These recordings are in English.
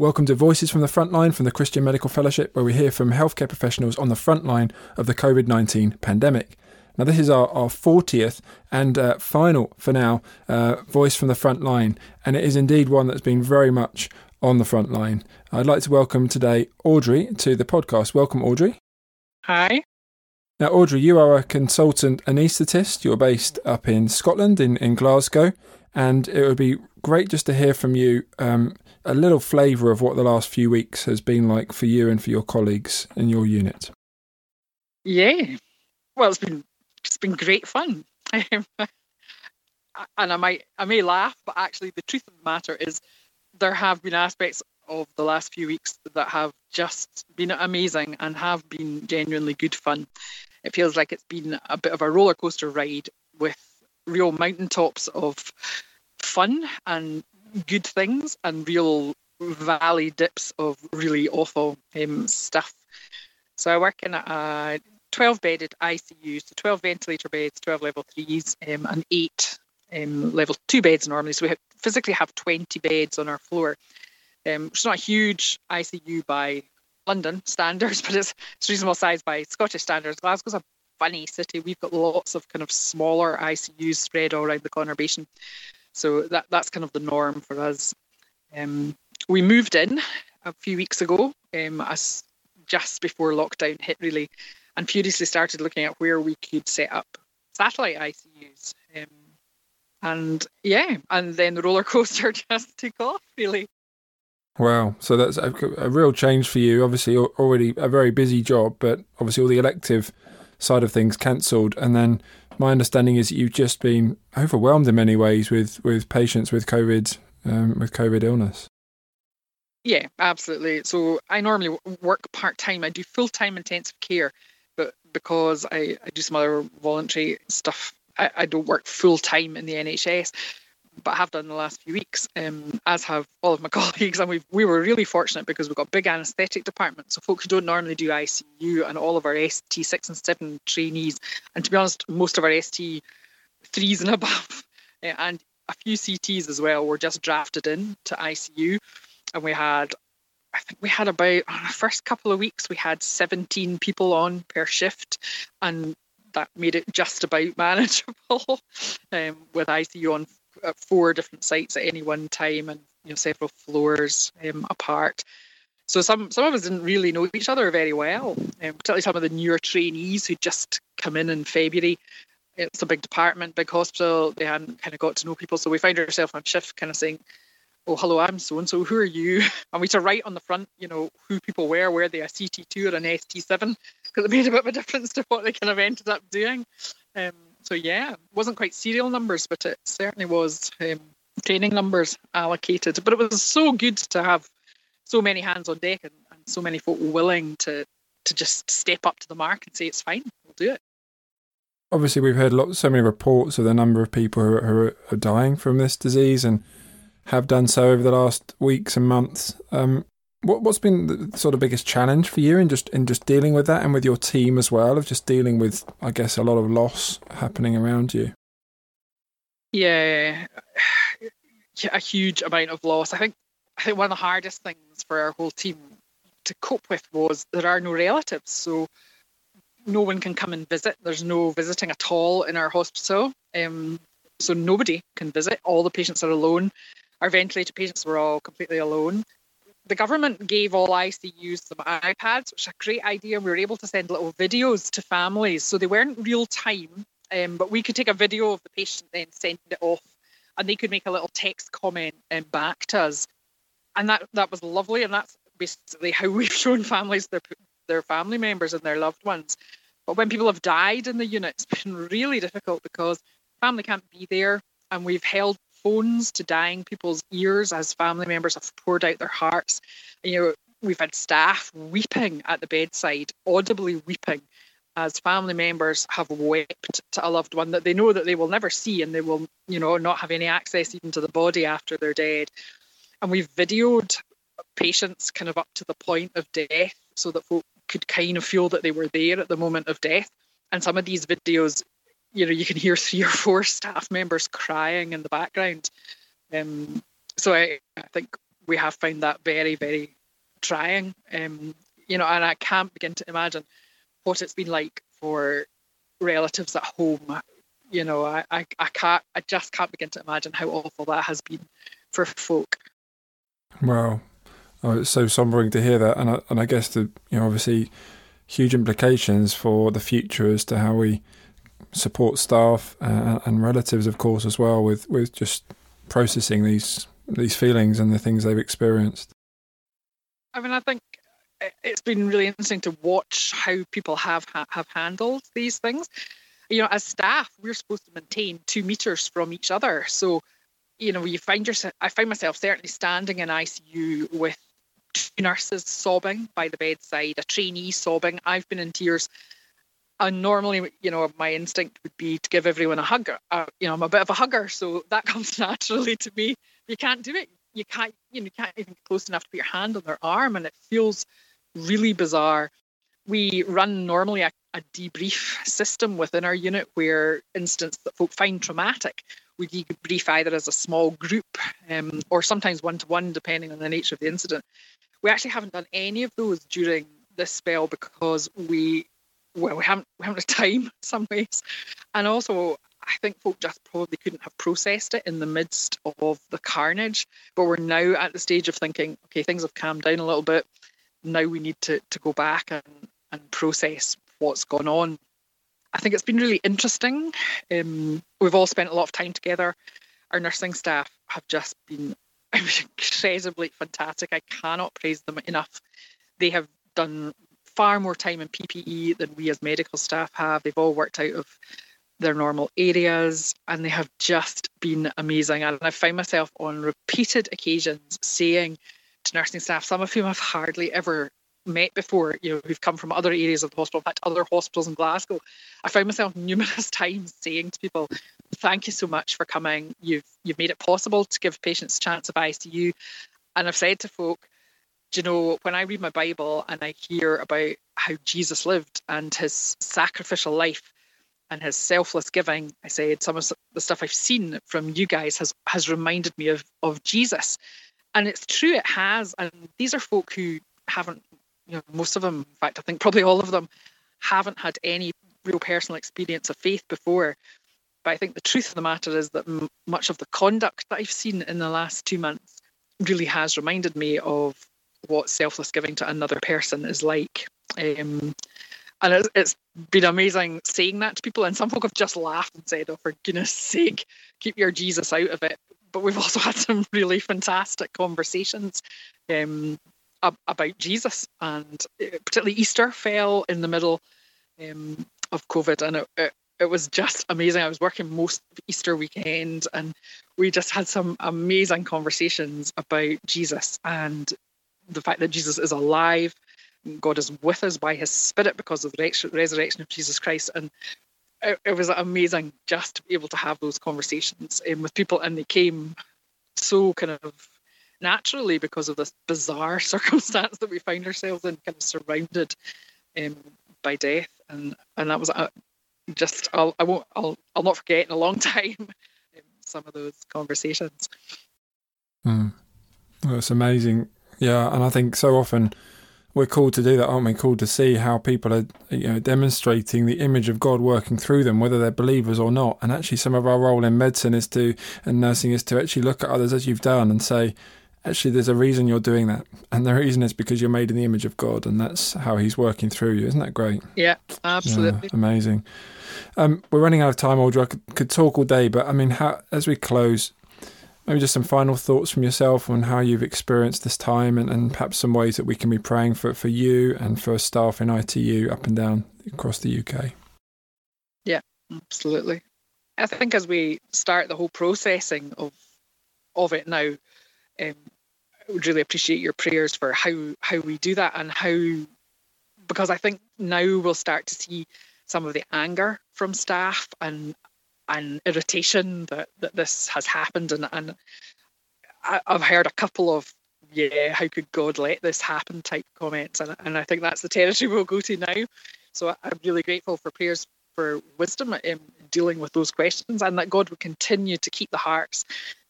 Welcome to Voices from the Frontline from the Christian Medical Fellowship, where we hear from healthcare professionals on the front line of the COVID 19 pandemic. Now, this is our, our 40th and uh, final, for now, uh, Voice from the Front Line, and it is indeed one that's been very much on the front line. I'd like to welcome today Audrey to the podcast. Welcome, Audrey. Hi. Now, Audrey, you are a consultant anaesthetist. You're based up in Scotland, in, in Glasgow, and it would be great just to hear from you um, a little flavour of what the last few weeks has been like for you and for your colleagues in your unit. Yeah, well, it's been it's been great fun, and I might I may laugh, but actually the truth of the matter is there have been aspects of the last few weeks that have just been amazing and have been genuinely good fun. It feels like it's been a bit of a roller coaster ride with real mountaintops of fun and good things and real valley dips of really awful um, stuff. So I work in a 12 bedded ICU, so 12 ventilator beds, 12 level threes, um, and eight um, level two beds normally. So we have, physically have 20 beds on our floor. Um, it's not a huge ICU by London standards, but it's, it's reasonable size by Scottish standards. Glasgow's a funny city. We've got lots of kind of smaller ICUs spread all around the conurbation. So that that's kind of the norm for us. Um, we moved in a few weeks ago, um, as just before lockdown hit, really, and furiously started looking at where we could set up satellite ICUs. Um, and yeah, and then the roller coaster just took off, really. Wow, so that's a, a real change for you. Obviously, already a very busy job, but obviously all the elective side of things cancelled, and then my understanding is that you've just been overwhelmed in many ways with with patients with COVID um, with COVID illness. Yeah, absolutely. So I normally work part time. I do full time intensive care, but because I, I do some other voluntary stuff, I, I don't work full time in the NHS but have done the last few weeks, um, as have all of my colleagues. And we we were really fortunate because we've got big anaesthetic department, so folks who don't normally do ICU, and all of our ST six and seven trainees, and to be honest, most of our ST threes and above, eh, and a few CTs as well, were just drafted in to ICU, and we had. I think we had about on the first couple of weeks we had 17 people on per shift, and that made it just about manageable um, with ICU on at four different sites at any one time and you know several floors um, apart. So some some of us didn't really know each other very well, um, particularly some of the newer trainees who just come in in February. It's a big department, big hospital. They hadn't kind of got to know people, so we found ourselves on shift, kind of saying, "Oh, hello, I'm so and so. Who are you?" And we to write on the front, you know, who people were, were they a CT2 or an ST7, because it made a bit of a difference to what they kind of ended up doing. Um, so yeah, it wasn't quite serial numbers, but it certainly was um, training numbers allocated. But it was so good to have so many hands on deck and, and so many folk willing to to just step up to the mark and say it's fine, we'll do it. Obviously, we've heard lots, so many reports of the number of people who are, who are dying from this disease and have done so over the last weeks and months. Um, what, what's been the sort of biggest challenge for you in just in just dealing with that and with your team as well of just dealing with, I guess, a lot of loss happening around you? Yeah, a huge amount of loss. I think I think one of the hardest things for our whole team to cope with was there are no relatives, so no one can come and visit. There's no visiting at all in our hospital, um, so nobody can visit. All the patients are alone. Our ventilator patients were all completely alone the government gave all ICUs some iPads, which is a great idea. We were able to send little videos to families. So they weren't real time, um, but we could take a video of the patient, then send it off, and they could make a little text comment um, back to us. And that, that was lovely. And that's basically how we've shown families their, their family members and their loved ones. But when people have died in the unit, it's been really difficult because family can't be there. And we've held phones to dying people's ears as family members have poured out their hearts. You know, we've had staff weeping at the bedside, audibly weeping as family members have wept to a loved one that they know that they will never see and they will, you know, not have any access even to the body after they're dead. And we've videoed patients kind of up to the point of death so that folk could kind of feel that they were there at the moment of death. And some of these videos you know you can hear three or four staff members crying in the background. Um, so I, I think we have found that very, very trying. Um, you know, and I can't begin to imagine what it's been like for relatives at home. You know, I, I, I can't, I just can't begin to imagine how awful that has been for folk. Wow, oh, it's so sombering to hear that, and I, and I guess the you know obviously huge implications for the future as to how we support staff uh, and relatives, of course, as well, with with just processing these these feelings and the things they've experienced. I mean, I think it's been really interesting to watch how people have have handled these things. You know, as staff, we're supposed to maintain two meters from each other. So, you know, you find yourself. I find myself certainly standing in ICU with two nurses sobbing by the bedside, a trainee sobbing. I've been in tears. And normally, you know, my instinct would be to give everyone a hug. Uh, you know, I'm a bit of a hugger, so that comes naturally to me. You can't do it. You can't. You know, you can't even get close enough to put your hand on their arm, and it feels really bizarre. We run normally a, a debrief system within our unit where incidents that folk find traumatic, we debrief either as a small group um, or sometimes one to one, depending on the nature of the incident. We actually haven't done any of those during this spell because we well we haven't we haven't had time some ways, and also I think folk just probably couldn't have processed it in the midst of the carnage. But we're now at the stage of thinking, okay, things have calmed down a little bit now we need to, to go back and, and process what's gone on. I think it's been really interesting. Um, we've all spent a lot of time together. Our nursing staff have just been incredibly fantastic. I cannot praise them enough. They have done far more time in PPE than we as medical staff have. They've all worked out of their normal areas and they have just been amazing. And I found myself on repeated occasions saying to nursing staff, some of whom I've hardly ever met before, you know, who've come from other areas of the hospital, in fact, other hospitals in Glasgow. I found myself numerous times saying to people, "Thank you so much for coming. You've you've made it possible to give patients a chance of ICU." And I've said to folk, you know, when I read my Bible and I hear about how Jesus lived and his sacrificial life and his selfless giving, I said some of the stuff I've seen from you guys has has reminded me of of Jesus. And it's true it has. And these are folk who haven't you know most of them in fact i think probably all of them haven't had any real personal experience of faith before. But i think the truth of the matter is that m- much of the conduct that i've seen in the last two months really has reminded me of what selfless giving to another person is like um, and it's, it's been amazing saying that to people and some folk have just laughed and said oh for goodness sake keep your jesus out of it but we've also had some really fantastic conversations um, about Jesus, and uh, particularly Easter fell in the middle um, of COVID, and it, it, it, was just amazing. I was working most of Easter weekend, and we just had some amazing conversations about Jesus and the fact that Jesus is alive. God is with us by His Spirit because of the resurrection of Jesus Christ, and it, it, was amazing just to be able to have those conversations um, with people, and they came so kind of naturally because of this bizarre circumstance that we find ourselves in, kind of surrounded um, by death, and and that was uh, just I'll I won't I'll I'll not forget in a long time um, some of those conversations. Mm. Well, it's amazing, yeah, and I think so often we're called to do that, aren't we? Called to see how people are, you know, demonstrating the image of God working through them, whether they're believers or not. And actually, some of our role in medicine is to, and nursing is to actually look at others as you've done and say, actually, there's a reason you're doing that, and the reason is because you're made in the image of God, and that's how He's working through you. Isn't that great? Yeah, absolutely. Yeah, amazing. Um, we're running out of time, Audrey. I could, could talk all day, but I mean, how, as we close, maybe just some final thoughts from yourself on how you've experienced this time and, and perhaps some ways that we can be praying for, for you and for staff in ITU up and down across the UK. Yeah, absolutely. I think as we start the whole processing of of it now, um, I would really appreciate your prayers for how how we do that and how because I think now we'll start to see some of the anger from staff and and irritation that, that this has happened. And, and I, have heard a couple of, yeah, how could God let this happen type comments. And, and I think that's the territory we'll go to now. So I'm really grateful for prayers for wisdom in dealing with those questions and that God would continue to keep the hearts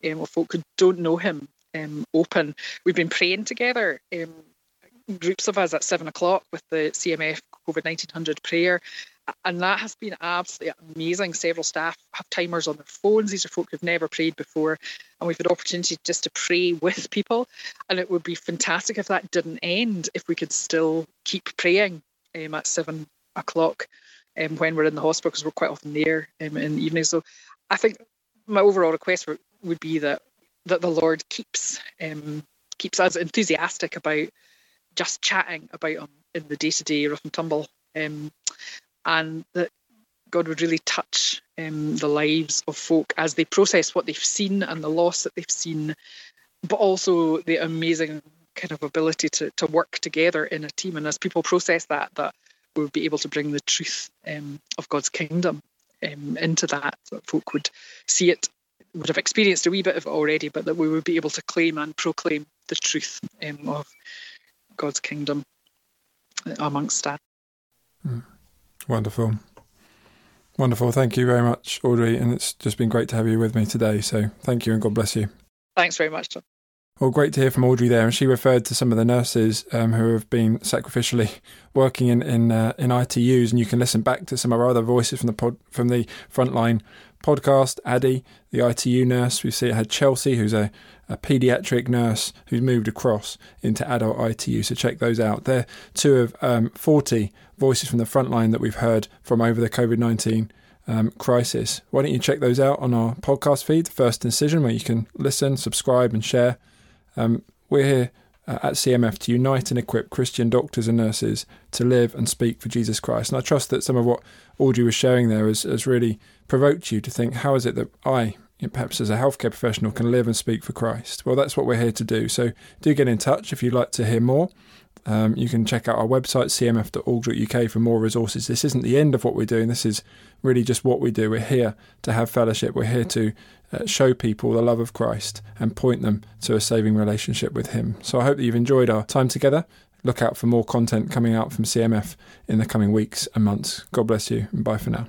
um, of folk who don't know Him um, open. We've been praying together, um, groups of us at seven o'clock with the CMF COVID 1900 prayer. And that has been absolutely amazing. Several staff have timers on their phones. These are folk who've never prayed before. And we've had opportunity just to pray with people. And it would be fantastic if that didn't end, if we could still keep praying um, at seven o'clock um, when we're in the hospital, because we're quite often there um, in the evening. So I think my overall request would be that that the Lord keeps um, keeps us enthusiastic about just chatting about him in the day to day rough and tumble, um, and that God would really touch um, the lives of folk as they process what they've seen and the loss that they've seen, but also the amazing kind of ability to, to work together in a team. And as people process that, that we'll be able to bring the truth um, of God's kingdom um, into that, that folk would see it, would have experienced a wee bit of it already, but that we would be able to claim and proclaim the truth um, of God's kingdom amongst that. Mm. Wonderful. Wonderful. Thank you very much, Audrey. And it's just been great to have you with me today. So thank you and God bless you. Thanks very much, John. Well, great to hear from Audrey there, and she referred to some of the nurses um, who have been sacrificially working in in, uh, in ITUs, and you can listen back to some of our other voices from the pod, from the frontline podcast. Addie, the ITU nurse, we see it had Chelsea, who's a, a paediatric nurse who's moved across into adult ITU. So check those out. They're two of um, forty voices from the frontline that we've heard from over the COVID nineteen um, crisis. Why don't you check those out on our podcast feed, First Incision, where you can listen, subscribe, and share. Um, we're here uh, at CMF to unite and equip Christian doctors and nurses to live and speak for Jesus Christ. And I trust that some of what Audrey was sharing there has, has really provoked you to think, how is it that I, perhaps as a healthcare professional, can live and speak for Christ? Well, that's what we're here to do. So do get in touch if you'd like to hear more. Um, you can check out our website, cmf.org.uk, for more resources. This isn't the end of what we're doing. This is really just what we do. We're here to have fellowship. We're here to Uh, show people the love of Christ and point them to a saving relationship with Him. So I hope that you've enjoyed our time together. Look out for more content coming out from CMF in the coming weeks and months. God bless you and bye for now.